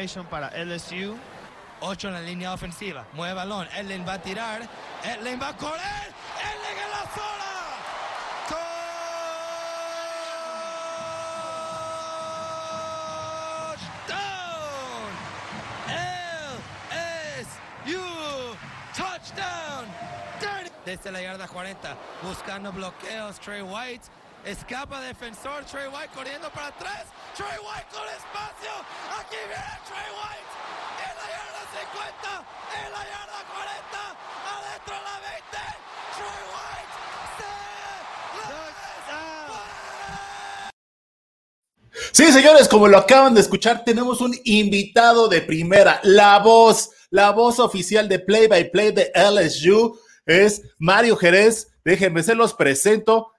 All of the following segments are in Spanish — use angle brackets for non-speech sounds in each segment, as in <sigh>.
Formation para LSU. 8 en la línea ofensiva. Mueve balón. Ellen va a tirar. Ellen va a correr. Ellen en la zona. Touchdown. Desde la yarda 40. Buscando bloqueos. Trey White. Escapa defensor. Trey White corriendo para atrás. Trey White con espacio. Aquí viene Trey White. En la yarda 50. En la yarda 40. Adentro de la 20. Trey White. Sí, señores, como lo acaban de escuchar, tenemos un invitado de primera, la voz, la voz oficial de Play by Play de LSU es Mario Jerez. Déjenme, se los presento.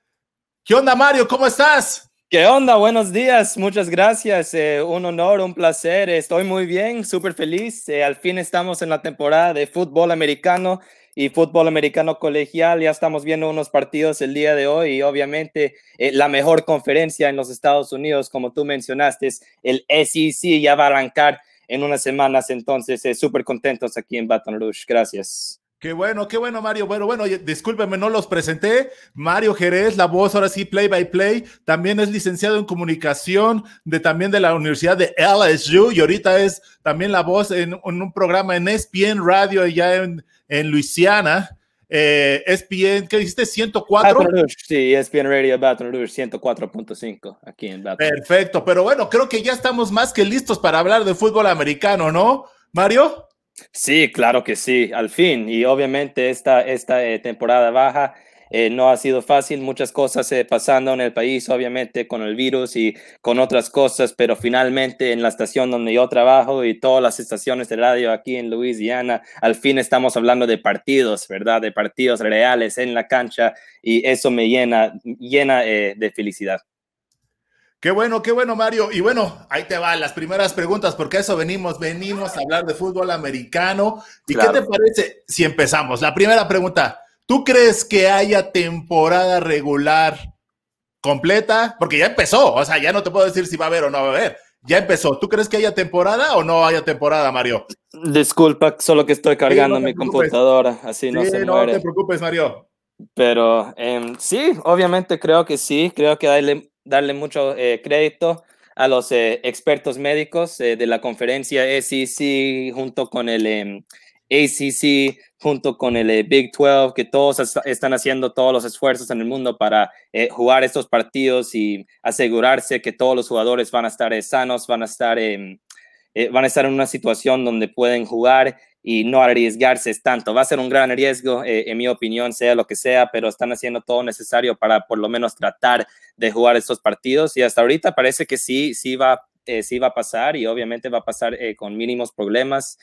¿Qué onda, Mario? ¿Cómo estás? ¿Qué onda? Buenos días, muchas gracias. Eh, un honor, un placer. Estoy muy bien, súper feliz. Eh, al fin estamos en la temporada de fútbol americano y fútbol americano colegial. Ya estamos viendo unos partidos el día de hoy y obviamente eh, la mejor conferencia en los Estados Unidos, como tú mencionaste, es el SEC. Ya va a arrancar en unas semanas, entonces súper contentos aquí en Baton Rouge. Gracias. Qué bueno, qué bueno, Mario. Bueno, bueno, discúlpeme, no los presenté. Mario Jerez, la voz, ahora sí, play by play. También es licenciado en comunicación de también de la Universidad de LSU y ahorita es también la voz en, un programa en ESPN Radio allá en, en Luisiana. Eh, ESPN, ¿qué dijiste? 104. Baton Rouge, sí, ESPN Radio Baton Rouge 104.5 aquí en Baton Perfecto, pero bueno, creo que ya estamos más que listos para hablar de fútbol americano, ¿no, Mario? Sí, claro que sí, al fin. Y obviamente esta, esta eh, temporada baja eh, no ha sido fácil, muchas cosas eh, pasando en el país, obviamente con el virus y con otras cosas, pero finalmente en la estación donde yo trabajo y todas las estaciones de radio aquí en Luisiana, al fin estamos hablando de partidos, ¿verdad? De partidos reales en la cancha y eso me llena, llena de felicidad. Qué bueno, qué bueno, Mario. Y bueno, ahí te van las primeras preguntas, porque a eso venimos, venimos a hablar de fútbol americano. ¿Y qué te parece si empezamos? La primera pregunta, ¿tú crees que haya temporada regular completa? Porque ya empezó, o sea, ya no te puedo decir si va a haber o no va a haber. Ya empezó. ¿Tú crees que haya temporada o no haya temporada, Mario? Disculpa, solo que estoy cargando mi computadora, así no se no te preocupes, Mario. Pero em, sí, obviamente creo que sí, creo que hay darle mucho eh, crédito a los eh, expertos médicos eh, de la conferencia SEC junto con el em, ACC, junto con el Big 12, que todos están haciendo todos los esfuerzos en el mundo para jugar estos partidos y asegurarse que todos los jugadores van a estar sanos, van a estar, em, van a estar en una situación donde pueden jugar y no arriesgarse tanto. Va a ser un gran riesgo, eh, en mi opinión, sea lo que sea, pero están haciendo todo necesario para por lo menos tratar de jugar estos partidos y hasta ahorita parece que sí, sí va. Eh, sí va a pasar y obviamente va a pasar eh, con mínimos problemas.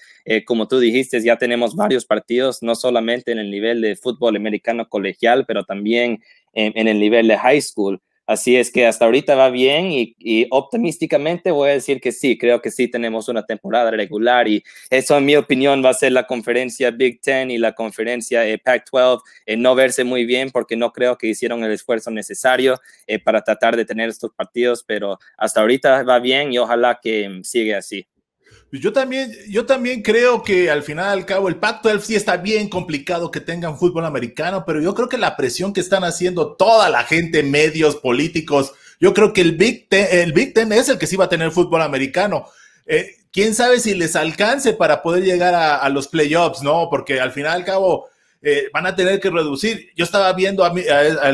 como tú dijiste, ya tenemos varios partidos, no solamente en el nivel de fútbol americano colegial, pero también en el nivel de high school. Así es que hasta ahorita va bien y, optimísticamente voy a decir que sí, creo que sí tenemos una temporada regular y eso en mi opinión va a ser la conferencia Big Ten y la conferencia eh, Pac-12 en no verse muy bien porque no creo que hicieron el esfuerzo necesario eh, para tratar de tener estos partidos, pero hasta ahorita va bien y ojalá que siga así. Yo también, yo también creo que al final al cabo el Pacto 12 sí está bien complicado que tengan fútbol americano, pero yo creo que la presión que están haciendo toda la gente, medios, políticos, yo creo que el Big Ten, el Big es el que sí va a tener fútbol americano. Eh, quién sabe si les alcance para poder llegar a, los playoffs, ¿no? Porque al final al cabo eh, van a tener que reducir. Yo estaba viendo al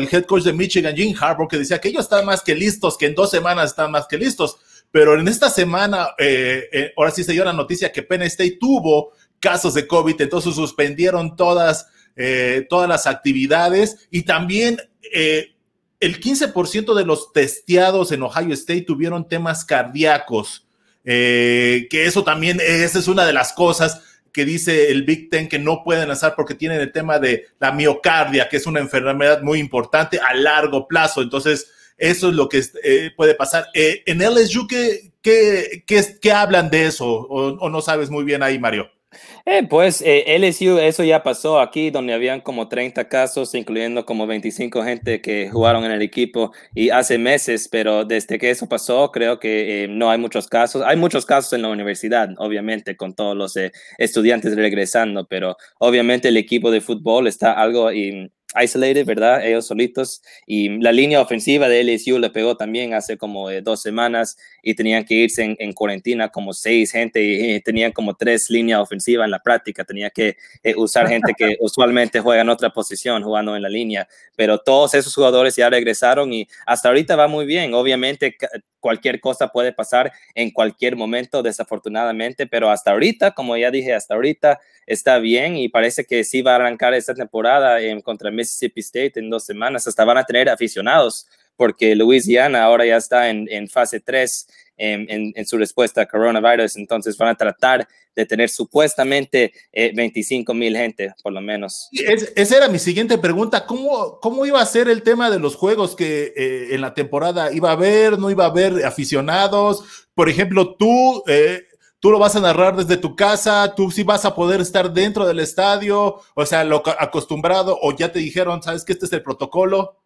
head coach de Michigan, Jim Harbaugh, que decía que ellos están más que listos, que en dos semanas están más que listos pero en esta semana, eh, eh, ahora sí se dio la noticia que Penn State tuvo casos de COVID, entonces suspendieron todas, eh, todas las actividades y también el 15% de los testeados en Ohio State tuvieron temas cardíacos, que eso también, esa es una de las cosas que dice el Big Ten que no pueden hacer porque tienen el tema de la miocardia, que es una enfermedad muy importante a largo plazo. Entonces, eso es lo que eh, puede pasar. Eh, en LSU, ¿qué, qué, qué, qué hablan de eso? O, no sabes muy bien ahí, Mario? Eh, pues eh, LSU, eso ya pasó aquí, donde habían como 30 casos, incluyendo como 25 gente que jugaron en el equipo y hace meses, pero desde que eso pasó, creo que eh, no hay muchos casos. Hay muchos casos en la universidad, obviamente, con todos los estudiantes regresando, pero obviamente el equipo de fútbol está algo isolated, ¿verdad? Ellos solitos. Y la línea ofensiva de LSU le pegó también hace como eh, dos semanas y tenían que irse en, cuarentena como seis gente y, tenían como tres líneas ofensivas en la práctica. Tenía que eh, usar gente que <laughs> usualmente juega en otra posición jugando en la línea. Pero todos esos jugadores ya regresaron y hasta ahorita va muy bien. Obviamente cualquier cosa puede pasar en cualquier momento, desafortunadamente, pero hasta ahorita, como ya dije, hasta ahorita está bien y parece que sí va a arrancar esta temporada contra Mississippi State en dos semanas. Hasta van a tener aficionados porque Louisiana ahora ya está en, en fase 3 en, en, su respuesta a coronavirus, entonces van a tratar de tener supuestamente 25 eh, mil gente, por lo menos. esa era mi siguiente pregunta, ¿Cómo, ¿cómo iba a ser el tema de los juegos que eh, en la temporada iba a haber, no iba a haber aficionados? Por ejemplo, tú... Eh, tú lo vas a narrar desde tu casa, tú sí vas a poder estar dentro del estadio, o sea, lo acostumbrado, o ya te dijeron, sabes que este es el protocolo.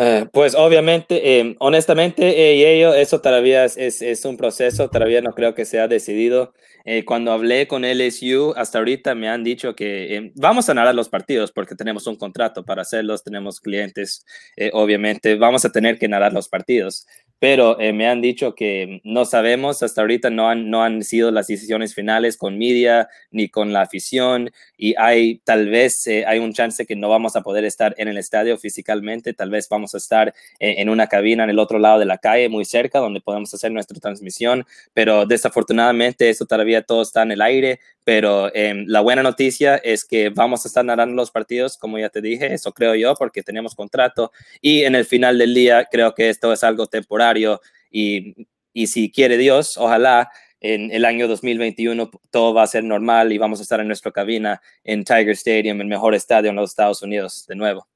Eh, pues obviamente, eh, honestamente, eh, ello, eso todavía es, es, un proceso, todavía no creo que se ha decidido. Eh, cuando hablé con LSU, hasta ahorita me han dicho que vamos a narrar los partidos porque tenemos un contrato para hacerlos, tenemos clientes, obviamente, vamos a tener que narrar los partidos pero eh, me han dicho que no sabemos, hasta ahorita no han, no han sido las decisiones finales con media ni con la afición y hay tal vez eh, hay un chance que no vamos a poder estar en el estadio físicamente, tal vez vamos a estar eh, en una cabina en el otro lado de la calle, muy cerca, donde podemos hacer nuestra transmisión, pero desafortunadamente eso todavía todo está en el aire, pero em, la buena noticia es que vamos a estar narrando los partidos, como ya te dije, eso creo yo, porque tenemos contrato y en el final del día creo que esto es algo temporario y, y si quiere Dios, ojalá en el año 2021 todo va a ser normal y vamos a estar en nuestra cabina en Tiger Stadium, el mejor estadio en los Estados Unidos, de nuevo.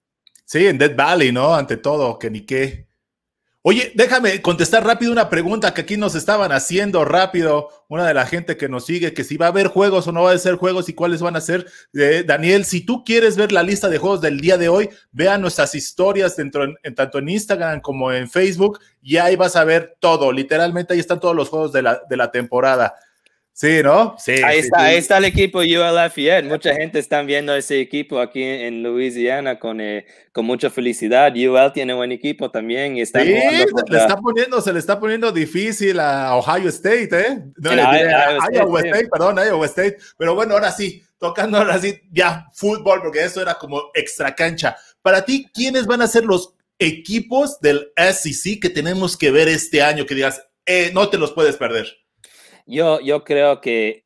Sí, en Dead Valley, ¿no? Ante todo, que ni qué. Oye, déjame contestar rápido una pregunta que aquí nos estaban haciendo rápido, una de la gente que nos sigue, que si va a haber juegos o no va a ser juegos y cuáles van a ser. Eh, Daniel, si tú quieres ver la lista de juegos del día de hoy, vea nuestras historias dentro en, tanto en Instagram como en Facebook y ahí vas a ver todo. Literalmente ahí están todos los juegos de la, de la temporada. Sí, ¿no? Sí. Ahí, está, ahí está el equipo ULFED. Mucha gente está viendo ese equipo aquí en Louisiana con, eh, con mucha felicidad. UL tiene buen equipo también. Y está sí, se, le está poniendo, se le está poniendo difícil a Ohio State, ¿eh? No, Iowa, State, perdón, Iowa State. Pero bueno, ahora sí, tocando ahora sí ya fútbol, porque eso era como extra cancha. Para ti, ¿quiénes van a ser los equipos del SEC que tenemos que ver este año? Que digas, eh, no te los puedes perder. Yo, yo creo que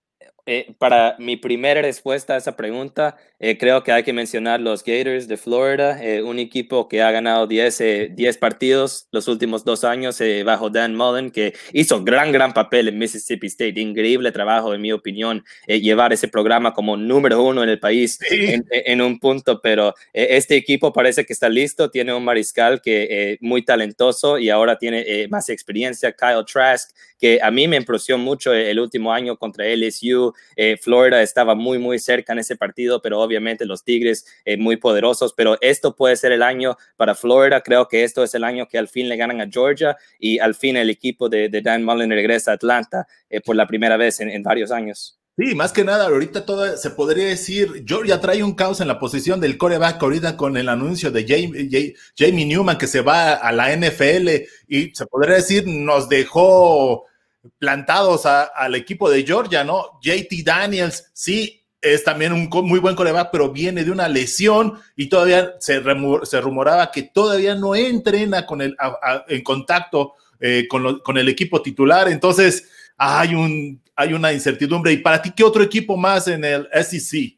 eh, para mi primera respuesta a esa pregunta, eh, creo que hay que mencionar los Gators de Florida, eh, un equipo que ha ganado 10, 10 partidos los últimos dos años bajo Dan Mullen, que hizo gran, gran papel en Mississippi State. Increíble trabajo, en mi opinión, llevar ese programa como número uno en el país en, en, un punto, pero este equipo parece que está listo, tiene un mariscal que es muy talentoso y ahora tiene más experiencia, Kyle Trask, que a mí me impresionó mucho el último año contra LSU. Eh, Florida estaba muy, muy cerca en ese partido, pero obviamente los Tigres eh, muy poderosos. Pero esto puede ser el año para Florida. Creo que esto es el año que al fin le ganan a Georgia y al fin el equipo de, Dan Mullen regresa a Atlanta eh, por la primera vez en, varios años. Sí, más que nada, ahorita todo se podría decir, Georgia trae un caos en la posición del coreback ahorita con el anuncio de Jamie, Jamie Newman que se va a la NFL y se podría decir nos dejó plantados al equipo de Georgia, ¿no? JT Daniels, sí, es también un muy buen coreback, pero viene de una lesión y todavía se, se rumoraba que todavía no entrena con el, en contacto eh, con, con, el equipo titular. Entonces, hay, un, hay una incertidumbre. ¿Y para ti qué otro equipo más en el SEC?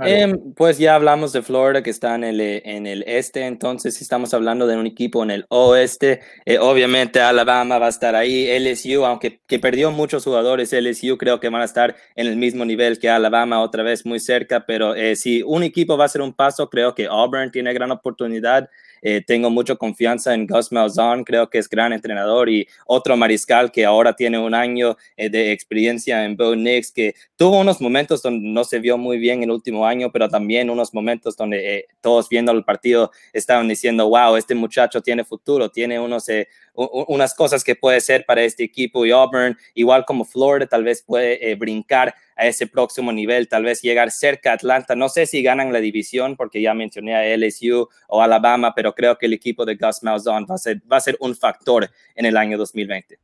Em, pues ya hablamos de Florida que está en el, eh, en el este, entonces estamos hablando de un equipo en el oeste, eh, obviamente Alabama va a estar ahí, LSU, aunque que perdió muchos jugadores, LSU creo que van a estar en el mismo nivel que Alabama, otra vez muy cerca, pero eh, si un equipo va a ser un paso, creo que Auburn tiene gran oportunidad Eh, tengo mucha confianza en Gus Malzahn, creo que es gran entrenador y otro mariscal que ahora tiene un año eh, de experiencia en Bo Nix, que tuvo unos momentos donde no se vio muy bien el último año, pero también unos momentos donde eh, todos viendo el partido estaban diciendo, wow, este muchacho tiene futuro, tiene unos, unas cosas que puede ser para este equipo y Auburn, igual como Florida, tal vez puede brincar a ese próximo nivel, tal vez llegar cerca a Atlanta. No sé si ganan la división, porque ya mencioné a LSU o Alabama, pero creo que el equipo de Gus Malzahn va a ser, va a ser un factor en el año 2020.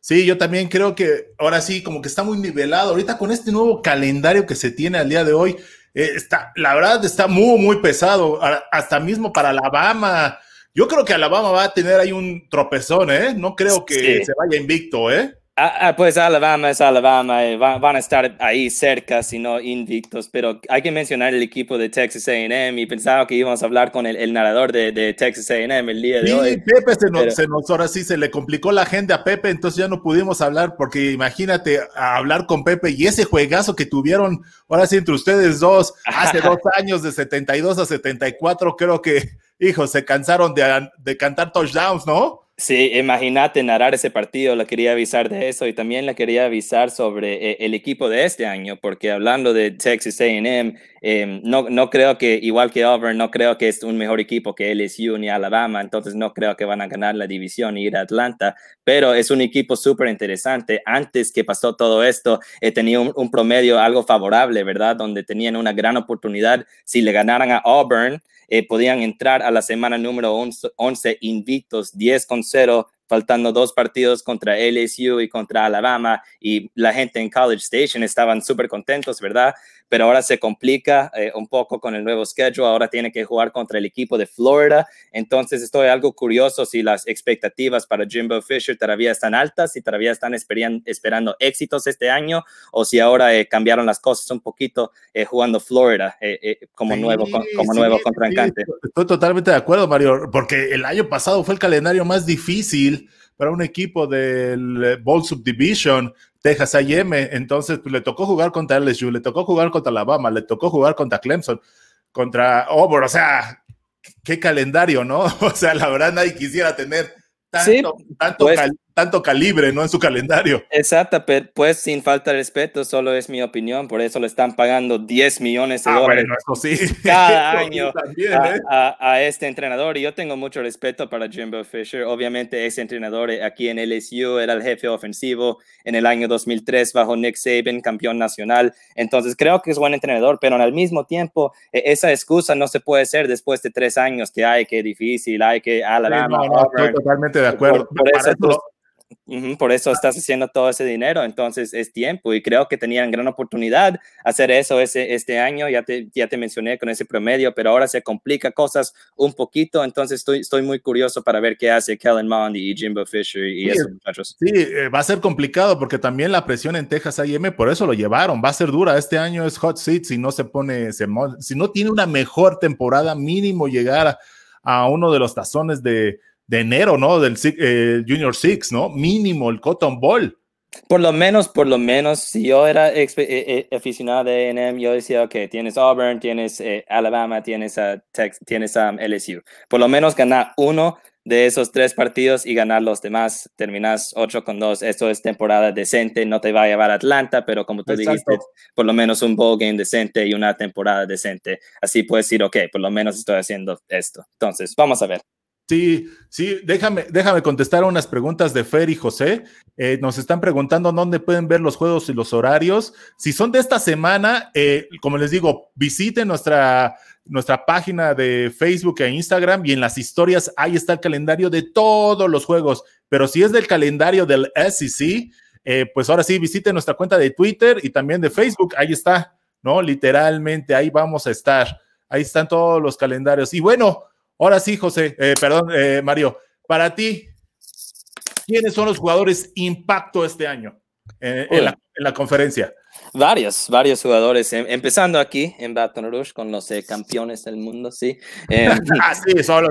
Sí, yo también creo que ahora sí, como que está muy nivelado. Ahorita con este nuevo calendario que se tiene al día de hoy, eh, está, la verdad está muy, muy pesado, hasta mismo para Alabama. Yo creo que Alabama va a tener ahí un tropezón, ¿eh? No creo que se vaya invicto, ¿eh? Ah, ah, pues Alabama es Alabama, eh, van, a estar ahí cerca, si no invictos, pero hay que mencionar el equipo de Texas AM y pensaba que íbamos a hablar con el, narrador de, Texas AM el día de hoy. Sí, Pepe se nos, se nos, ahora sí se le complicó la agenda a Pepe, entonces ya no pudimos hablar, porque imagínate hablar con Pepe y ese juegazo que tuvieron ahora sí entre ustedes dos hace <laughs> dos años, de 72 a 74, creo que, hijo, se cansaron de, de cantar touchdowns, ¿no? Sí, imagínate narrar ese partido, le quería avisar de eso y también le quería avisar sobre eh, el equipo de este año, porque hablando de Texas AM, em, no, no creo que, igual que Auburn, no creo que es un mejor equipo que LSU ni Alabama, entonces no creo que van a ganar la división y ir a Atlanta, pero es un equipo súper interesante. Antes que pasó todo esto, eh, tenía un promedio algo favorable, ¿verdad? Donde tenían una gran oportunidad si le ganaran a Auburn eh, podían entrar a la semana número 11, invictos, 10 con 0, faltando dos partidos contra LSU y contra Alabama, y la gente en College Station estaban súper contentos, ¿verdad? Pero ahora se complica eh, un poco con el nuevo schedule, ahora tiene que jugar contra el equipo de Florida, entonces estoy algo curioso si las expectativas para Jimbo Fisher todavía están altas, si todavía están esperando éxitos este año, o si ahora eh, cambiaron las cosas un poquito eh, jugando Florida como nuevo, como nuevo contrincante. estoy totalmente de acuerdo, Mario, porque el año pasado fue el calendario más difícil para un equipo del Bowl Subdivision Texas A&M, entonces pues, le tocó jugar contra LSU, le tocó jugar contra Alabama, le tocó jugar contra Clemson, contra Auburn, o sea, qué calendario, ¿no? <laughs> O sea, la verdad nadie quisiera tener tanto, tanto, pues tanto calibre, ¿no? En su calendario. Exacto, pero pues sin falta de respeto, solo es mi opinión, por eso le están pagando 10 millones de ah, dólares cada <laughs> año ¿eh? a, este entrenador. Y yo tengo mucho respeto para Jimbo Fisher. Obviamente ese entrenador aquí en LSU era el jefe ofensivo en el año 2003 bajo Nick Saban, campeón nacional. Entonces creo que es buen entrenador, pero al mismo tiempo e, esa excusa no se puede hacer después de tres años que hay, que difícil, hay que Alabama. no, no, estoy totalmente de acuerdo. Por, eso, por eso estás haciendo todo ese dinero, entonces es tiempo y creo que tenían gran oportunidad hacer eso ese, este año, ya te, ya te mencioné con ese promedio, pero ahora se complica cosas un poquito, entonces estoy, estoy muy curioso para ver qué hace Kellen Mond y Jimbo Fisher y esos muchachos. Sí, eh, va a ser complicado porque también la presión en Texas A&M, por eso lo llevaron, va a ser dura, este año es hot seat si no se pone, si no tiene una mejor temporada, mínimo llegar a uno de los tazones de de enero, ¿no? Del eh, Junior Six, ¿no? Mínimo el Cotton Bowl. Por lo menos, por lo menos, si yo era eh, eh, aficionado de A&M, yo decía, ok, tienes Auburn, tienes Alabama, tienes, a tienes a LSU. Por lo menos ganar uno de esos tres partidos y ganar los demás. Terminas 8 con 2. Esto es temporada decente. No te va a llevar a Atlanta, pero como tú dijiste, por lo menos un bowl game decente y una temporada decente. Así puedes decir, ok, por lo menos estoy haciendo esto. Entonces, vamos a ver. Sí, sí, déjame, déjame contestar unas preguntas de Fer y José. Eh, nos están preguntando dónde pueden ver los juegos y los horarios. Si son de esta semana, eh, como les digo, visiten nuestra, nuestra página de Facebook e Instagram y en las historias ahí está el calendario de todos los juegos. Pero si es del calendario del SEC, eh, pues ahora sí, visiten nuestra cuenta de Twitter y también de Facebook. Ahí está, ¿no? Literalmente, ahí vamos a estar. Ahí están todos los calendarios. Y bueno, Ahora sí, José, eh, perdón, eh, Mario, para ti, ¿quiénes son los jugadores impacto este año eh, en, la, conferencia? Varios, varios jugadores, em, empezando aquí en Baton Rouge con los campeones del mundo, sí. <laughs> ah, sí, solo,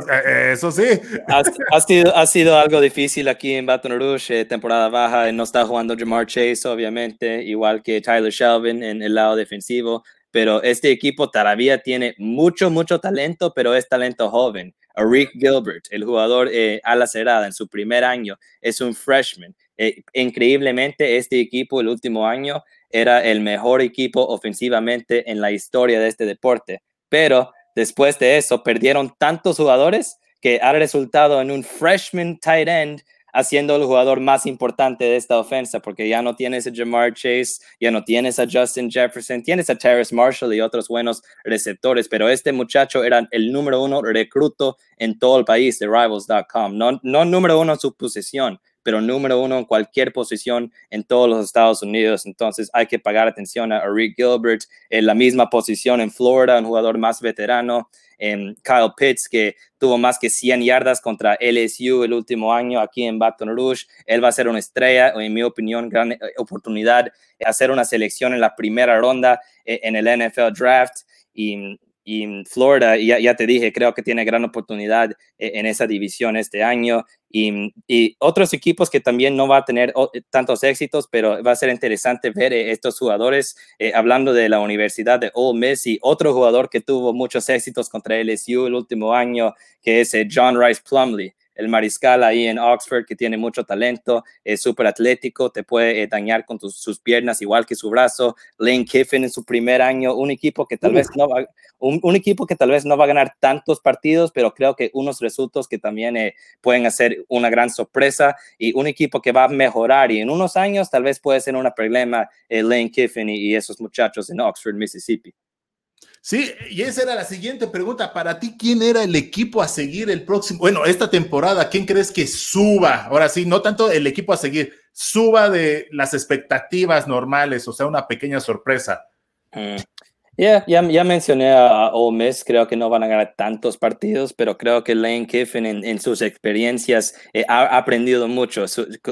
eso sí. Ha, sido, ha sido algo difícil aquí en Baton Rouge, temporada baja, no está jugando Jamar Chase, obviamente, igual que Tyler Shelvin en el lado defensivo, pero este equipo todavía tiene mucho, mucho talento, pero es talento joven. Rick Gilbert, el jugador eh, a la cerrada en su primer año, es un freshman. Eh, increíblemente, este equipo el último año era el mejor equipo ofensivamente en la historia de este deporte. Pero después de eso, perdieron tantos jugadores que ha resultado en un freshman tight end haciendo el jugador más importante de esta ofensa, porque ya no tienes a Jamar Chase, ya no tienes a Justin Jefferson, tienes a Terrace Marshall y otros buenos receptores, pero este muchacho era el número uno recruto en todo el país de Rivals.com, no, no número uno en su posición, pero número uno en cualquier posición en todos los Estados Unidos. Entonces hay que pagar atención a Rick Gilbert en la misma posición en Florida, un jugador más veterano. En Kyle Pitts, que tuvo más que 100 yardas contra LSU el último año aquí en Baton Rouge. Él va a ser una estrella, en mi opinión, gran eh, oportunidad hacer una selección en la primera ronda eh, en el NFL Draft. Y y Florida, ya, ya te dije, creo que tiene gran oportunidad eh, en esa división este año. Y, y, otros equipos que también no va a tener eh, tantos éxitos, pero va a ser interesante ver eh, estos jugadores, hablando de la Universidad de Ole Miss y otro jugador que tuvo muchos éxitos contra LSU el último año, que es John Rice Plumley el mariscal ahí en Oxford que tiene mucho talento, es súper atlético, te puede eh, dañar con sus piernas igual que su brazo. Lane Kiffin en su primer año, un equipo que tal vez no va, un, equipo que tal vez no va a ganar tantos partidos, pero creo que unos resultados que también eh, pueden hacer una gran sorpresa y un equipo que va a mejorar y en unos años tal vez puede ser un problema eh, Lane Kiffin y esos muchachos en Oxford, Mississippi. Sí, y esa era la siguiente pregunta. Para ti, ¿quién era el equipo a seguir el próximo? Bueno, esta temporada, ¿quién crees que suba? Ahora sí, no tanto el equipo a seguir, suba de las expectativas normales, o sea, una pequeña sorpresa. Mm. Yeah, ya, ya mencioné a Ole Miss, creo que no van a ganar tantos partidos, pero creo que Lane Kiffin en, sus experiencias eh, ha aprendido mucho.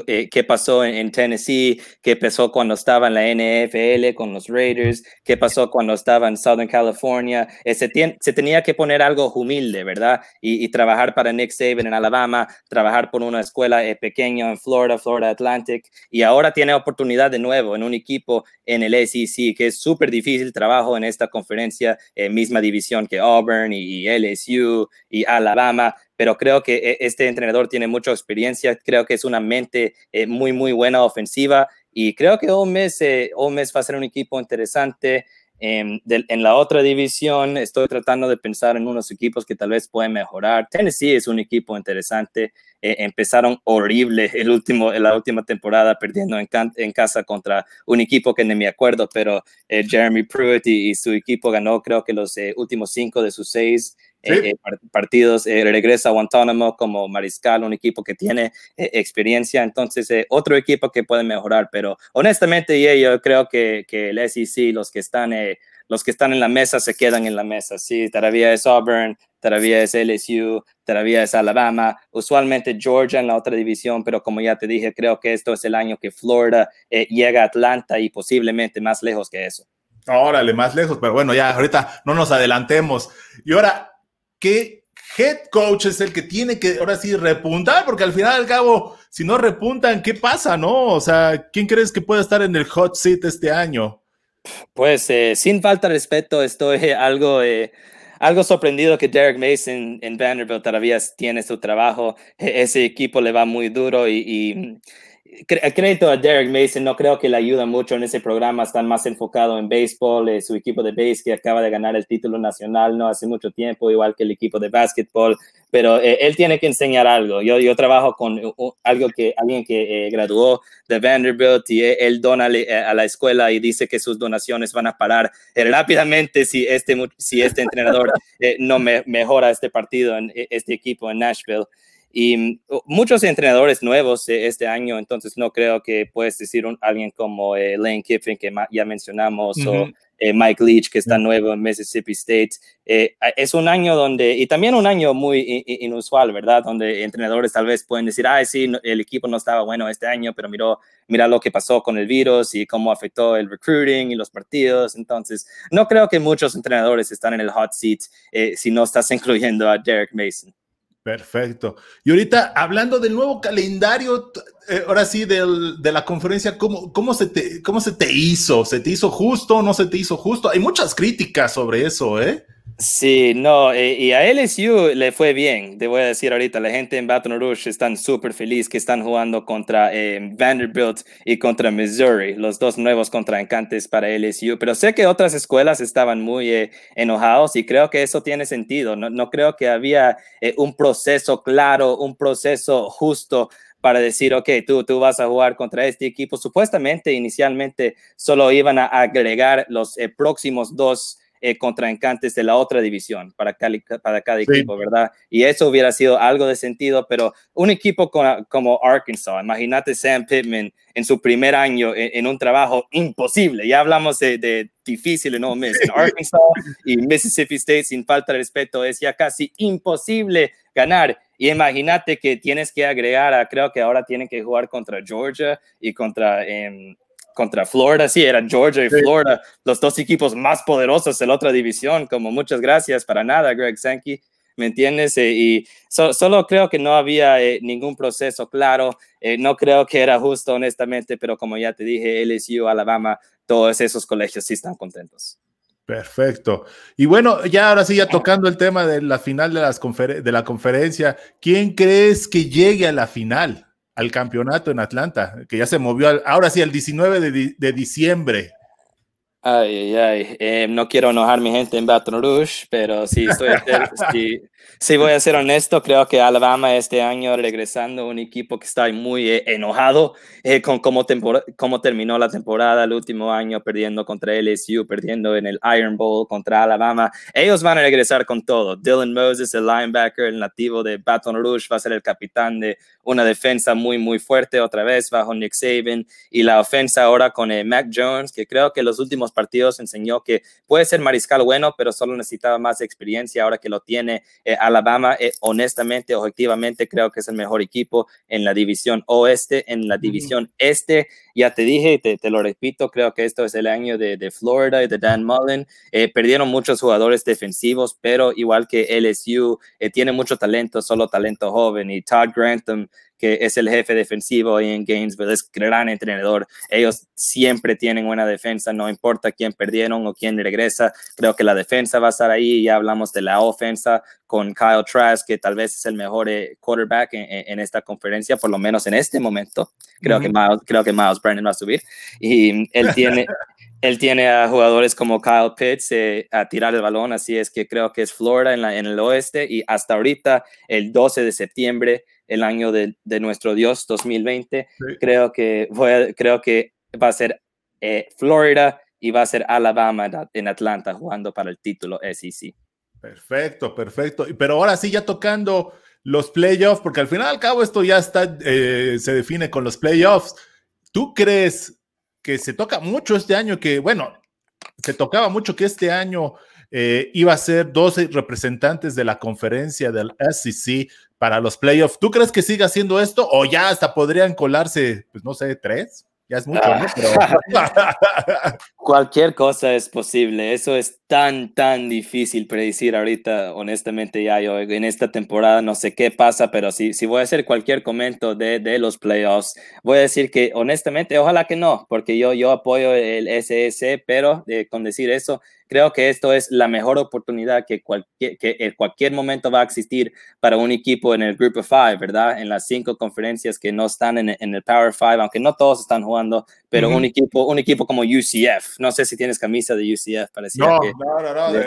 Eh, qué pasó en, Tennessee, qué pasó cuando estaba en la NFL con los Raiders, qué pasó cuando estaba en Southern California. Eh, se, se, tenía que poner algo humilde, ¿verdad? Y, trabajar para Nick Saban en Alabama, trabajar por una escuela pequeña en Florida, Florida Atlantic, y ahora tiene oportunidad de nuevo en un equipo en el SEC, que es súper difícil trabajo en esta conferencia, eh, misma división que Auburn y, LSU y Alabama, pero creo que eh, este entrenador tiene mucha experiencia, creo que es una mente eh, muy, muy buena ofensiva y creo que Ole Miss, va a ser un equipo interesante. Em, en la otra división estoy tratando de pensar en unos equipos que tal vez pueden mejorar. Tennessee es un equipo interesante. Eh, empezaron horrible el último, en la última temporada, perdiendo en, en, casa contra un equipo que ni me acuerdo, pero eh, Jeremy Pruitt y, su equipo ganó creo que los eh, últimos cinco de sus seis partidos. regresa a Guantánamo como mariscal, un equipo que tiene experiencia. Entonces, otro equipo que puede mejorar, pero honestamente, yo creo que, que el SEC, los que están los que están en la mesa se quedan en la mesa. Sí, todavía es Auburn, todavía es LSU, todavía es Alabama, usualmente Georgia en la otra división, pero como ya te dije, creo que esto es el año que Florida eh, llega a Atlanta y posiblemente más lejos que eso. Órale, más lejos, pero bueno, ya ahorita no nos adelantemos. Y ahora, ¿qué head coach es el que tiene que ahora sí repuntar? Porque al final al cabo, si no repuntan, ¿qué pasa, no? O sea, ¿quién crees que puede estar en el hot seat este año? Pues eh, sin falta de respeto, estoy <laughs> algo, eh, algo sorprendido que Derek Mason en Vanderbilt todavía tiene su trabajo. E-, ese equipo le va muy duro y crédito a Derek Mason, no creo que le ayuda mucho en ese programa, están más enfocado en béisbol, eh, su equipo de base que acaba de ganar el título nacional no hace mucho tiempo, igual que el equipo de básquetbol, pero eh, él tiene que enseñar algo. Yo, yo trabajo con algo que alguien que eh, graduó de Vanderbilt y él dona a la escuela y dice que sus donaciones van a parar rápidamente si este, si este entrenador no me, mejora este partido en este equipo en Nashville. Y mm, muchos entrenadores nuevos eh, este año, entonces no creo que puedes decir un, alguien como eh, Lane Kiffin, que ya mencionamos, o eh, Mike Leach, que está nuevo en Mississippi State. es un año donde, y también un año muy inusual, ¿verdad? Donde entrenadores tal vez pueden decir, ah, sí, el equipo no estaba bueno este año, pero miró, mira lo que pasó con el virus y cómo afectó el recruiting y los partidos. Entonces, no creo que muchos entrenadores están en el hot seat si no estás <laughs> incluyendo a Derek Mason. Perfecto. Y ahorita, hablando del nuevo calendario, eh, ahora sí, de la conferencia, ¿cómo, cómo, se te, ¿cómo se te hizo? ¿Se te hizo justo? ¿No se te hizo justo? Hay muchas críticas sobre eso, ¿eh? Sí, no, eh, y a LSU le fue bien, te voy a decir ahorita, la gente en Baton Rouge están súper feliz que están jugando contra eh, Vanderbilt y contra Missouri, los dos nuevos contraencantes para LSU, pero sé que otras escuelas estaban muy eh, enojados y creo que eso tiene sentido, no, no creo que había un proceso claro, un proceso justo para decir, ok, tú, tú vas a jugar contra este equipo. Supuestamente, inicialmente, solo iban a agregar los próximos dos eh, contraencantes de la otra división para, para cada equipo, ¿verdad? Y eso hubiera sido algo de sentido, pero un equipo como Arkansas, imagínate Sam Pittman en su primer año en, un trabajo imposible, ya hablamos de, difícil en Ole en Arkansas y Mississippi State, sin falta de respeto, es ya casi imposible ganar. Y imagínate que tienes que agregar a, creo que ahora tienen que jugar contra Georgia y contra em, contra Florida, sí, eran Georgia y Florida, los dos equipos más poderosos de la otra división, como muchas gracias para nada, Greg Sankey, ¿me entiendes? Eh, y solo creo que no había eh, ningún proceso claro, eh, no creo que era justo, honestamente, pero como ya te dije, LSU, Alabama, todos esos colegios sí están contentos. Perfecto. Y bueno, ya ahora sí, ya tocando el tema de la final de, las de la conferencia, ¿quién crees que llegue a la final? Al campeonato en Atlanta, que ya se movió ahora sí, el 19 de, de diciembre. Ay, ay, ay. Eh, no quiero enojar mi gente en Baton Rouge, pero sí, estoy, <laughs> sí, sí, voy a ser honesto. Creo que Alabama este año regresando un equipo que está muy eh, enojado eh, con cómo, terminó la temporada el último año, perdiendo contra LSU, perdiendo en el Iron Bowl contra Alabama. Ellos van a regresar con todo. Dylan Moses, el linebacker, el nativo de Baton Rouge, va a ser el capitán de una defensa muy, muy fuerte otra vez bajo Nick Saban. Y la ofensa ahora con Mac Jones, que creo que los últimos partidos enseñó que puede ser mariscal bueno, pero solo necesitaba más experiencia ahora que lo tiene eh, Alabama. Eh, honestamente, objetivamente, creo que es el mejor equipo en la división oeste, en la división este. Ya te dije, te, te, lo repito, creo que esto es el año de, de Florida y de Dan Mullen. Eh, perdieron muchos jugadores defensivos, pero igual que LSU, tiene mucho talento, solo talento joven. Y Todd Grantham que es el jefe defensivo ahí en Gainesville, es gran entrenador. Ellos siempre tienen buena defensa, no importa quién perdieron o quién regresa. Creo que la defensa va a estar ahí. Ya hablamos de la ofensa con Kyle Trask, que tal vez es el mejor eh, quarterback en, esta conferencia, por lo menos en este momento. Creo, que, Miles, creo que Miles Brandon va a subir. Y él tiene... <laughs> él tiene a jugadores como Kyle Pitts eh, a tirar el balón, así es que creo que es Florida en, la, en, el oeste y hasta ahorita, el 12 de septiembre, el año de, nuestro Dios 2020. Creo, que voy creo que va a ser eh, Florida y va a ser Alabama en Atlanta jugando para el título SEC. Perfecto, perfecto. Pero ahora sí, ya tocando los playoffs, porque al final al cabo esto ya está, eh, se define con los playoffs. ¿Tú crees que se toca mucho este año, que bueno, se tocaba mucho que este año eh, iba a ser 12 representantes de la conferencia del SEC para los playoffs. ¿Tú crees que siga haciendo esto o ya hasta podrían colarse, pues no sé, tres? Ya es mucho, ¿no? <laughs> <laughs> Cualquier cosa es posible. Eso es tan, tan difícil predecir ahorita, honestamente, ya yo en esta temporada no sé qué pasa, pero si, si voy a hacer cualquier comentario de, de los playoffs, voy a decir que honestamente, ojalá que no, porque yo, yo apoyo el SS, pero eh, con decir eso, creo que esto es la mejor oportunidad que, cualquier, que en cualquier momento va a existir para un equipo en el Group of Five, ¿verdad? En las cinco conferencias que no están en, en el Power Five, aunque no todos están jugando, pero un, equipo, un equipo como UCF, no sé si tienes camisa de UCF, parecía no, que... No, no, no,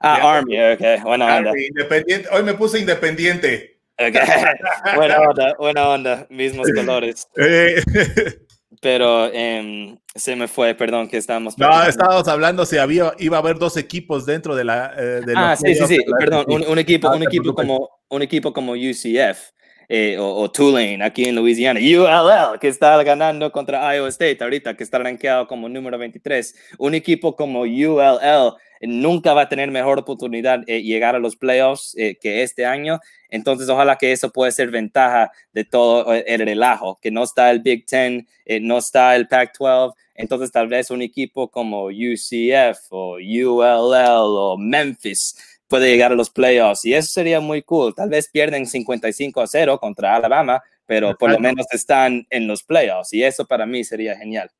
ah, Army, ok, buena onda. Independiente. Hoy me puse independiente. Okay. <laughs> buena onda, buena onda, mismos colores. Eh. <laughs> Pero eh, se me fue, perdón, que estábamos. No, estábamos hablando si había, iba a haber dos equipos dentro de la. Eh, ah, sí, sí, sí, perdón, un, equipo, un equipo como, un equipo como UCF. Eh, o, Tulane aquí en Louisiana, ULL, que está ganando contra Iowa State ahorita, que está rankeado como número 23. Un equipo como ULL nunca va a tener mejor oportunidad de llegar a los playoffs que este año. Entonces, ojalá que eso pueda ser ventaja de todo el relajo, que no está el Big Ten, eh, no está el Pac-12. Entonces, tal vez un equipo como UCF o ULL o Memphis puede llegar a los playoffs y eso sería muy cool. Tal vez pierden 55 a 0 contra Alabama, pero por lo menos están en los playoffs y eso para mí sería genial.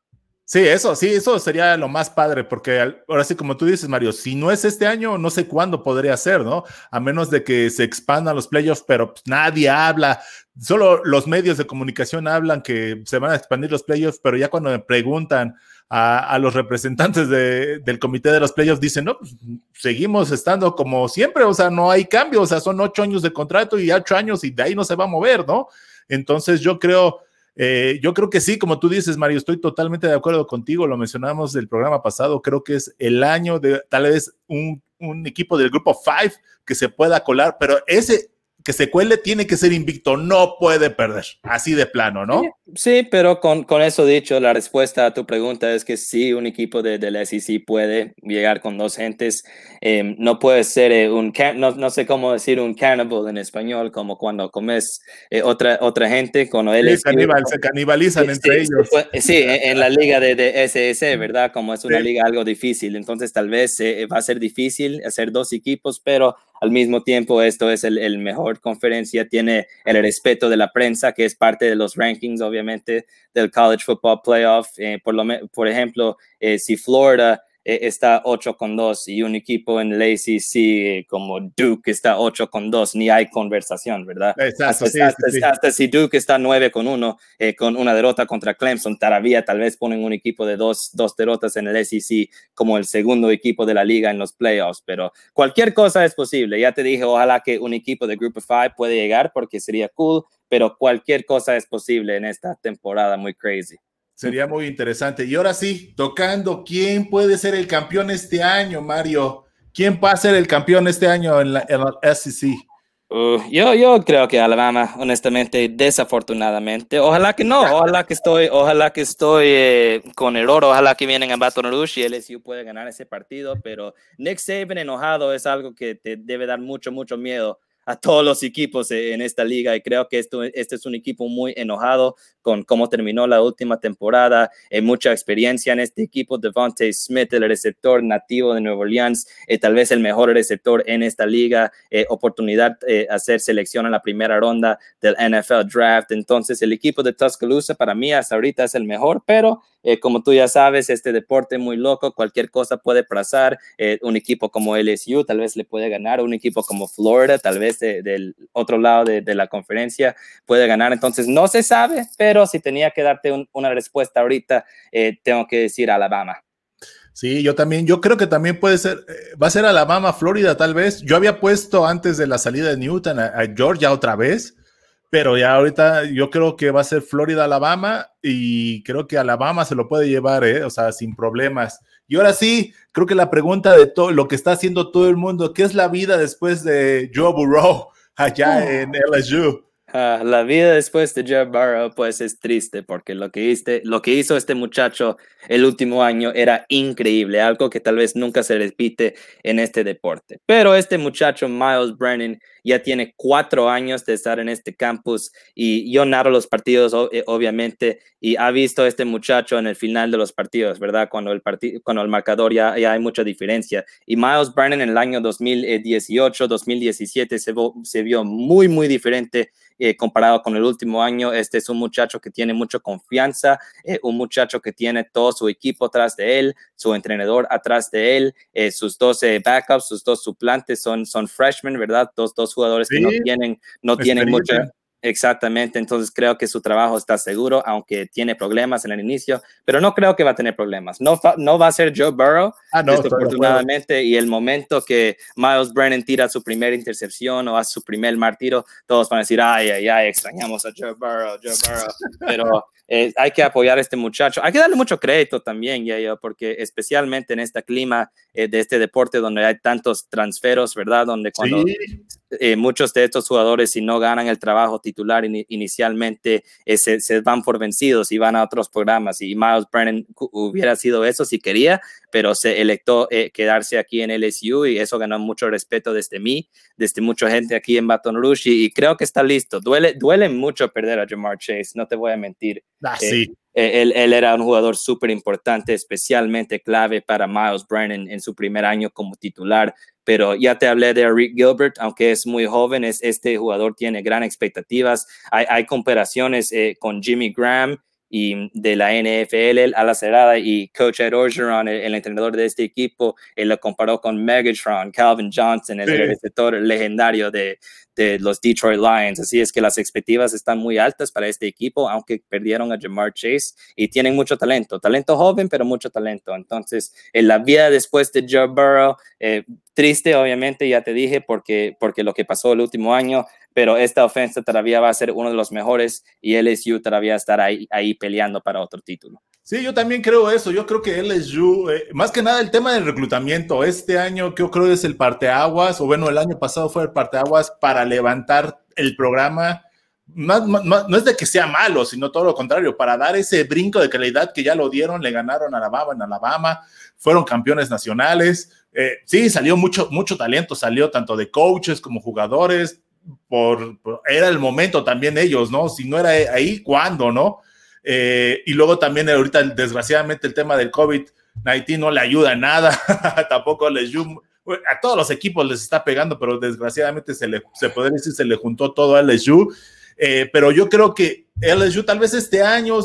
Sí, eso, sí, eso sería lo más padre, porque ahora sí, como tú dices, Mario, si no es este año, no sé cuándo podría ser, ¿no? A menos de que se expandan los playoffs, pero pues, nadie habla, solo los medios de comunicación hablan que se van a expandir los playoffs, pero ya cuando me preguntan a, los representantes del comité de los playoffs, dicen, no, pues, seguimos estando como siempre, o sea, no hay cambio, o sea, son ocho años de contrato y ocho años y de ahí no se va a mover, ¿no? Entonces yo creo eh, yo creo que sí, como tú dices, Mario, estoy totalmente de acuerdo contigo, lo mencionamos del programa pasado, creo que es el año de tal vez un, un equipo del grupo Five que se pueda colar, pero ese que se cuele tiene que ser invicto, no puede perder, así de plano, ¿no? Sí, pero con, con, eso dicho, la respuesta a tu pregunta es que sí, un equipo de, del SEC puede llegar con dos gentes, em, no puede ser eh, un, no, no, sé cómo decir un cannibal en español, como cuando comes eh, otra, otra gente, con él se canibalizan entre ellos. Sí, en, la liga de, de, SS, ¿verdad? Como es una liga algo difícil, entonces tal vez eh, va a ser difícil hacer dos equipos, pero al mismo tiempo esto es el, el mejor conferencia, tiene el respeto de la prensa, que es parte de los rankings, obviamente, del College Football Playoff. Eh, por, lo, por ejemplo, eh, si Florida eh, está 8 con 2 y un equipo en el ACC como Duke está 8 con 2, ni hay conversación, ¿verdad? Exacto, hasta, si Duke está 9 con 1, eh, con una derrota contra Clemson, todavía tal vez ponen un equipo de dos, dos derrotas en el SEC como el segundo equipo de la liga en los playoffs, pero cualquier cosa es posible. Ya te dije, ojalá que un equipo de Group of Five puede llegar porque sería cool, pero cualquier cosa es posible en esta temporada muy crazy. Sería muy interesante. Y ahora sí, tocando, ¿quién puede ser el campeón este año, Mario? ¿Quién va a ser el campeón este año en la, SEC? Uh, yo, yo creo que Alabama, honestamente, desafortunadamente. Ojalá que no, ojalá que estoy, ojalá que estoy eh, con error, ojalá que vienen a Baton Rouge y LSU puede ganar ese partido, pero Nick Saban enojado es algo que te debe dar mucho, mucho miedo a todos los equipos en esta liga y creo que esto, este es un equipo muy enojado con cómo terminó la última temporada, hay mucha experiencia en este equipo, Devontae Smith, el receptor nativo de Nueva Orleans, eh, tal vez el mejor receptor en esta liga, eh, oportunidad de eh, hacer selección en la primera ronda del NFL Draft, entonces el equipo de Tuscaloosa para mí hasta ahorita es el mejor, pero como tú ya sabes, este deporte muy loco, cualquier cosa puede pasar, un equipo como LSU tal vez le puede ganar, un equipo como Florida tal vez del otro lado de, la conferencia puede ganar. Entonces, no se sabe, pero si tenía que darte una respuesta ahorita, eh, tengo que decir Alabama. Sí, yo también, yo creo que también puede ser, eh, va a ser Alabama, Florida tal vez. Yo había puesto antes de la salida de Newton a, Georgia otra vez, pero ya ahorita yo creo que va a ser Florida, Alabama y creo que Alabama se lo puede llevar, ¿eh? o sea, sin problemas. Y ahora sí, creo que la pregunta de todo lo que está haciendo todo el mundo, ¿qué es la vida después de Joe Burrow allá en LSU? Ah, la vida después de Joe Burrow pues es triste porque lo que, lo que hizo este muchacho el último año era increíble, algo que tal vez nunca se repite en este deporte. Pero este muchacho Miles Brennan ya tiene cuatro años de estar en este campus y yo narro los partidos eh, obviamente y ha visto a este muchacho en el final de los partidos, ¿verdad? Cuando el, cuando el marcador ya, ya hay mucha diferencia. Y Miles Brennan en el año 2018, 2017 se, se vio muy, muy diferente eh, comparado con el último año. Este es un muchacho que tiene mucha confianza, eh, un muchacho que tiene todo su equipo atrás de él, su entrenador atrás de él, eh, sus dos backups, sus dos suplantes son, son freshmen, ¿verdad? Dos, dos jugadores que no tienen, no tienen mucha Exactamente, entonces creo que su trabajo está seguro, aunque tiene problemas en el inicio, pero no creo que va a tener problemas. No, no va a ser Joe Burrow, ah, desafortunadamente, y el momento que Miles Brennan tira su primera intercepción o hace su primer martiro, todos van a decir, ay, ay, ay, extrañamos a Joe Burrow, Joe Burrow, pero eh, hay que apoyar a este muchacho. Hay que darle mucho crédito también, ya, ya porque especialmente en este clima eh, de este deporte donde hay tantos transferos, ¿verdad? Donde cuando eh, muchos de estos jugadores, si no ganan el trabajo titular inicialmente, se, se, van por vencidos y van a otros programas. Y Miles Brennan hubiera sido eso si quería, pero se electó quedarse aquí en LSU y eso ganó mucho respeto desde mí, desde mucha gente aquí en Baton Rouge y, y creo que está listo. Duele, duele mucho perder a Jamar Chase, no te voy a mentir. Ah, eh, eh, él, él, era un jugador súper importante, especialmente clave para Miles Brennan en su primer año como titular. Pero ya te hablé de Rick Gilbert, aunque es muy joven, es, este jugador tiene gran expectativas. Hay, hay comparaciones eh, con Jimmy Graham y de la NFL a la cerrada y coach Ed Orgeron, el, entrenador de este equipo, él lo comparó con Megatron, Calvin Johnson, el receptor legendario de, de los Detroit Lions. Así es que las expectativas están muy altas para este equipo, aunque perdieron a Jamar Chase y tienen mucho talento, talento joven, pero mucho talento. Entonces, en la vida después de Joe Burrow, eh, triste, obviamente, ya te dije, porque, porque lo que pasó el último año, pero esta ofensa todavía va a ser uno de los mejores y LSU todavía estará ahí, ahí peleando para otro título. Sí, yo también creo eso. Yo creo que LSU, eh, más que nada el tema del reclutamiento, este año yo creo es el parteaguas, o bueno, el año pasado fue el parteaguas para levantar el programa. no es de que sea malo, sino todo lo contrario, para dar ese brinco de calidad que ya lo dieron, le ganaron a Alabama en Alabama, fueron campeones nacionales. Eh, sí, salió mucho, mucho talento, salió tanto de coaches como jugadores, por, era el momento también ellos, ¿no? Si no era ahí, ¿cuándo, no? Eh, y luego también ahorita, desgraciadamente, el tema del COVID-19 no le ayuda en nada, <laughs> tampoco les a todos los equipos les está pegando, pero desgraciadamente se le se puede decir se le juntó todo a LSU. Eh, pero yo creo que LSU tal vez este año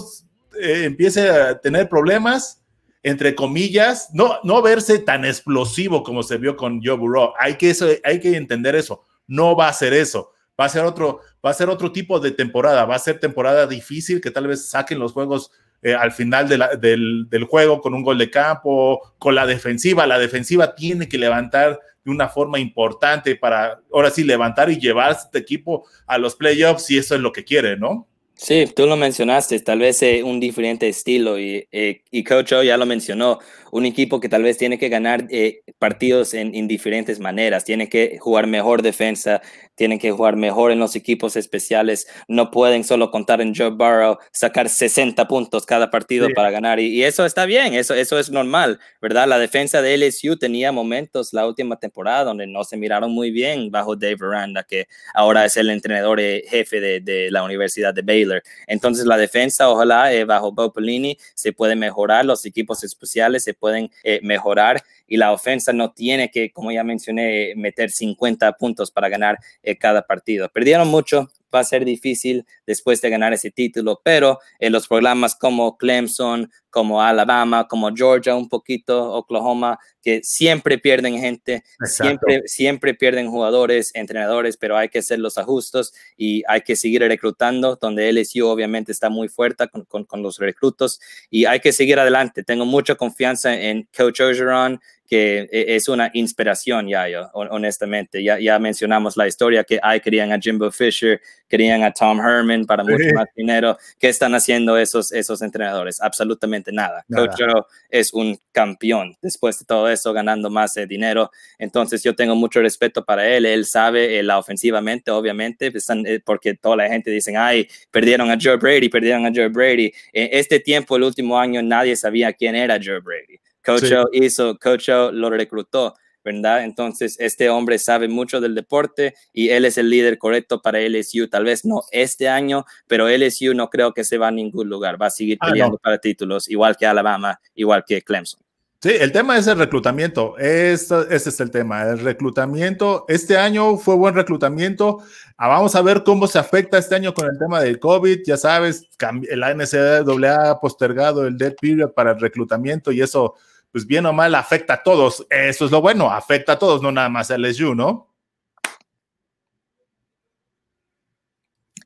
eh, empiece a tener problemas, entre comillas, no, no verse tan explosivo como se vio con Joe Burrow. Hay que, eso, hay que entender eso. No va a ser eso va a ser otro, va a ser otro tipo de temporada, va a ser temporada difícil que tal vez saquen los juegos eh, al final del, del, juego con un gol de campo, con la defensiva. La defensiva tiene que levantar de una forma importante para ahora sí levantar y llevar este equipo a los playoffs si eso es lo que quiere, ¿no? Sí, tú lo mencionaste, tal vez eh, un diferente estilo y, eh, y Coach ya lo mencionó, un equipo que tal vez tiene que ganar eh, partidos en, diferentes maneras, tiene que jugar mejor defensa, tienen que jugar mejor en los equipos especiales, no pueden solo contar en Joe Burrow, sacar 60 puntos cada partido para ganar y, y, eso está bien, eso, eso es normal, ¿verdad? La defensa de LSU tenía momentos la última temporada donde no se miraron muy bien bajo Dave Aranda, que ahora es el entrenador jefe de, de la Universidad de Baylor entonces la defensa, ojalá eh, bajo Bob Pelini se puede mejorar, los equipos especiales se pueden eh, mejorar y la ofensa no tiene que, como ya mencioné, meter 50 puntos para ganar eh, cada partido. Perdieron mucho, va a ser difícil después de ganar ese título, pero en los programas como Clemson, como Alabama, como Georgia, un poquito, Oklahoma, que siempre pierden gente, siempre, siempre pierden jugadores, entrenadores, pero hay que hacer los ajustes y hay que seguir reclutando, donde LSU obviamente está muy fuerte con, con, con los reclutos y hay que seguir adelante. Tengo mucha confianza en Coach Orgeron, que e, es una inspiración ya, yo, honestamente. Ya, ya mencionamos la historia que hay, querían a Jimbo Fisher, querían a Tom Herman para mucho más dinero. ¿Qué están haciendo esos, esos entrenadores? Absolutamente nada. Coach es un campeón después de todo eso, ganando más eh, dinero. Entonces yo tengo mucho respeto para él. Él sabe eh, la ofensivamente, obviamente, eh, porque toda la gente dice, ay, perdieron a Joe Brady, perdieron a Joe Brady. En este tiempo, el último año, nadie sabía quién era Joe Brady. Coach hizo, Coach lo reclutó, ¿verdad? Entonces, este hombre sabe mucho del deporte y él es el líder correcto para LSU. Tal vez no este año, pero LSU no creo que se va a ningún lugar. Va a seguir ah, peleando para títulos, igual que Alabama, igual que Clemson. Sí, el tema es el reclutamiento. ese es el tema. El reclutamiento. Este año fue buen reclutamiento. Ah, vamos a ver cómo se afecta este año con el tema del COVID. Ya sabes, la NCAA ha postergado el dead period para el reclutamiento y eso pues bien o mal afecta a todos. Eso es lo bueno, afecta a todos, no nada más a LSU, ¿no?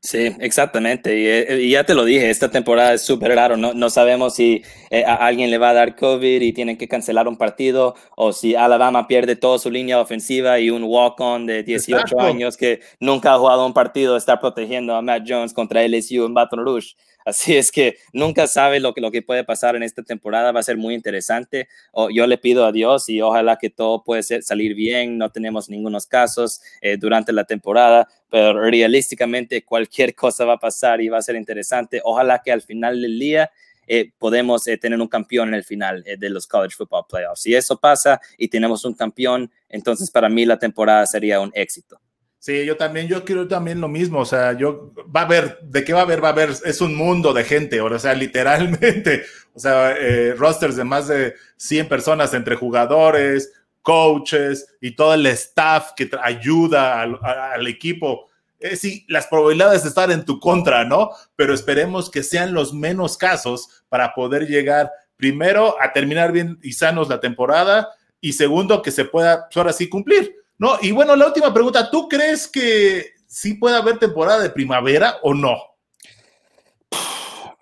Sí, exactamente. Y, ya te lo dije, esta temporada es súper raro. No, no, sabemos si eh, a alguien le va a dar COVID y tienen que cancelar un partido o si Alabama pierde toda su línea ofensiva y un walk-on de 18 años que nunca ha jugado un partido está protegiendo a Matt Jones contra LSU en Baton Rouge. Así es que nunca sabe lo que, lo que puede pasar en esta temporada. Va a ser muy interesante. O, yo le pido a Dios y ojalá que todo puede salir bien. No tenemos ningunos casos eh, durante la temporada, pero realísticamente cualquier <laughs> cosa va a pasar y va a ser interesante. Ojalá que al final del día eh, podemos eh, tener un campeón en el final de los college football playoffs. Si eso pasa y tenemos un campeón, entonces para mí la temporada sería un éxito. Sí, yo también, yo quiero también lo mismo, o sea, yo, va a haber, ¿de qué va a haber? Va a haber, es un mundo de gente, o sea, literalmente, <laughs> o sea, eh, rosters de más de 100 personas entre jugadores, coaches y todo el staff que ayuda al, equipo. eh, sí, las probabilidades están en tu contra, ¿no? Pero esperemos que sean los menos casos para poder llegar primero a terminar bien y sanos la temporada y segundo que se pueda pues, ahora sí cumplir, ¿no? Y bueno, la última pregunta, ¿tú crees que sí puede haber temporada de primavera o no?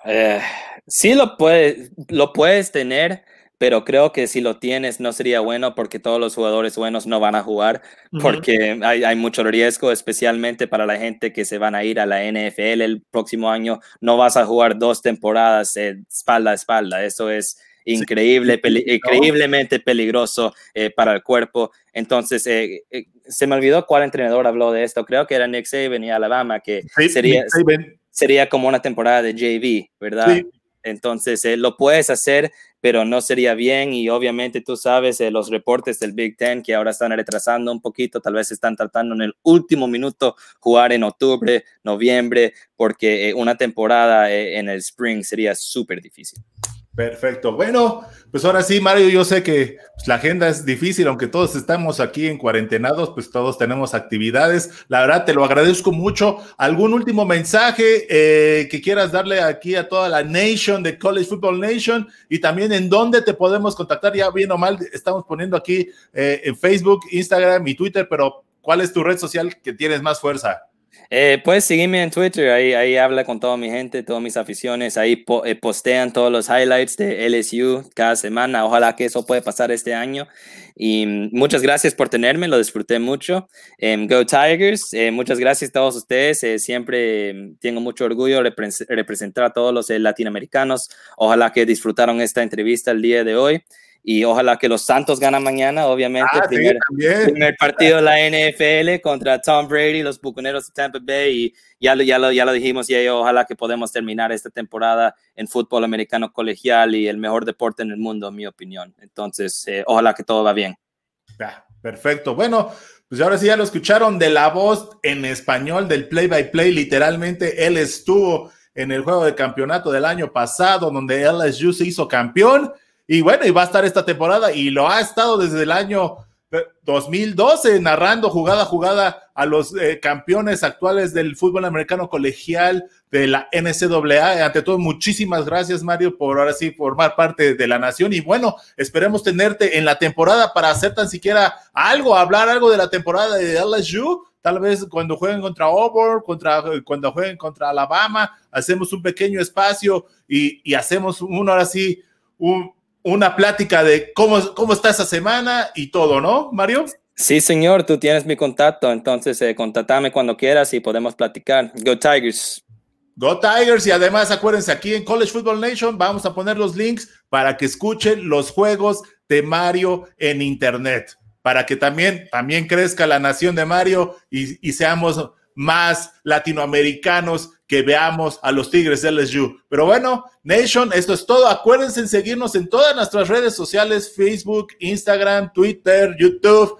Eh, sí lo, puede, lo puedes tener, pero creo que si lo tienes no sería bueno porque todos los jugadores buenos no van a jugar, porque hay, hay, mucho riesgo, especialmente para la gente que se van a ir a la NFL el próximo año. No vas a jugar dos temporadas espalda a espalda. Eso es increíble, increíblemente peligroso eh, para el cuerpo. Entonces, eh, eh, se me olvidó cuál entrenador habló de esto. Creo que era Nick Saban y Alabama, que sería, sería como una temporada de JV, ¿verdad? Entonces, lo puedes hacer, pero no sería bien y obviamente tú sabes eh, los reportes del Big Ten que ahora están retrasando un poquito, tal vez están tratando en el último minuto jugar en octubre, noviembre, porque eh, una temporada eh, en el spring sería súper difícil. Perfecto. Bueno, pues ahora sí, Mario, yo sé que pues, la agenda es difícil, aunque todos estamos aquí en cuarentenados, pues todos tenemos actividades. La verdad, te lo agradezco mucho. ¿Algún último mensaje eh, que quieras darle aquí a toda la nation de College Football Nation? Y también en dónde te podemos contactar, ya bien o mal, estamos poniendo aquí eh, en Facebook, Instagram y Twitter, pero ¿cuál es tu red social que tienes más fuerza? Eh, puedes seguirme en Twitter, ahí, ahí habla con toda mi gente, todas mis aficiones, ahí eh, postean todos los highlights de LSU cada semana, ojalá que eso pueda pasar este año. Y mm, muchas gracias por tenerme, lo disfruté mucho. Em, Go Tigers, eh, muchas gracias a todos ustedes, siempre mm, tengo mucho orgullo de representar a todos los latinoamericanos, ojalá que disfrutaron esta entrevista el día de hoy y ojalá que los Santos ganen mañana, obviamente. Ah, primer, sí, primer, partido de la NFL contra Tom Brady, los Bucaneros de Tampa Bay. Y ya lo, ya lo, ya lo dijimos, y ojalá que podamos terminar esta temporada en fútbol americano colegial y el mejor deporte en el mundo, en mi opinión. Entonces, eh, ojalá que todo va bien. perfecto. Bueno, pues ahora sí ya lo escucharon de la voz en español del play by play. Literalmente, él estuvo en el juego de campeonato del año pasado, donde LSU se hizo campeón y bueno, y va a estar esta temporada y lo ha estado desde el año 2012 narrando jugada a jugada a los eh, campeones actuales del fútbol americano colegial de la NCAA. Ante todo, muchísimas gracias, Mario, por ahora sí formar parte de la nación. Y bueno, esperemos tenerte en la temporada para hacer tan siquiera algo, hablar algo de la temporada de LSU. Tal vez cuando jueguen contra Auburn, contra, cuando jueguen contra Alabama, hacemos un pequeño espacio y, y hacemos un, ahora sí, un, una plática de cómo, cómo está esa semana y todo, ¿no, Mario? Sí, señor, tú tienes mi contacto, entonces eh, contáctame cuando quieras y podemos platicar. Go Tigers. Go Tigers y además acuérdense, aquí en College Football Nation vamos a poner los links para que escuchen los juegos de Mario en Internet, para que también, también crezca la nación de Mario y, y seamos más latinoamericanos que veamos a los Tigres LSU. Pero bueno, Nation, esto es todo. Acuérdense en seguirnos en todas nuestras redes sociales, Facebook, Instagram, Twitter, YouTube,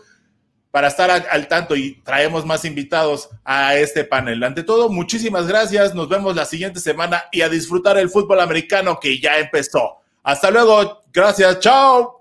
para estar al tanto y traemos más invitados a este panel. Ante todo, muchísimas gracias. Nos vemos la siguiente semana y a disfrutar el fútbol americano que ya empezó. Hasta luego. Gracias. Chao.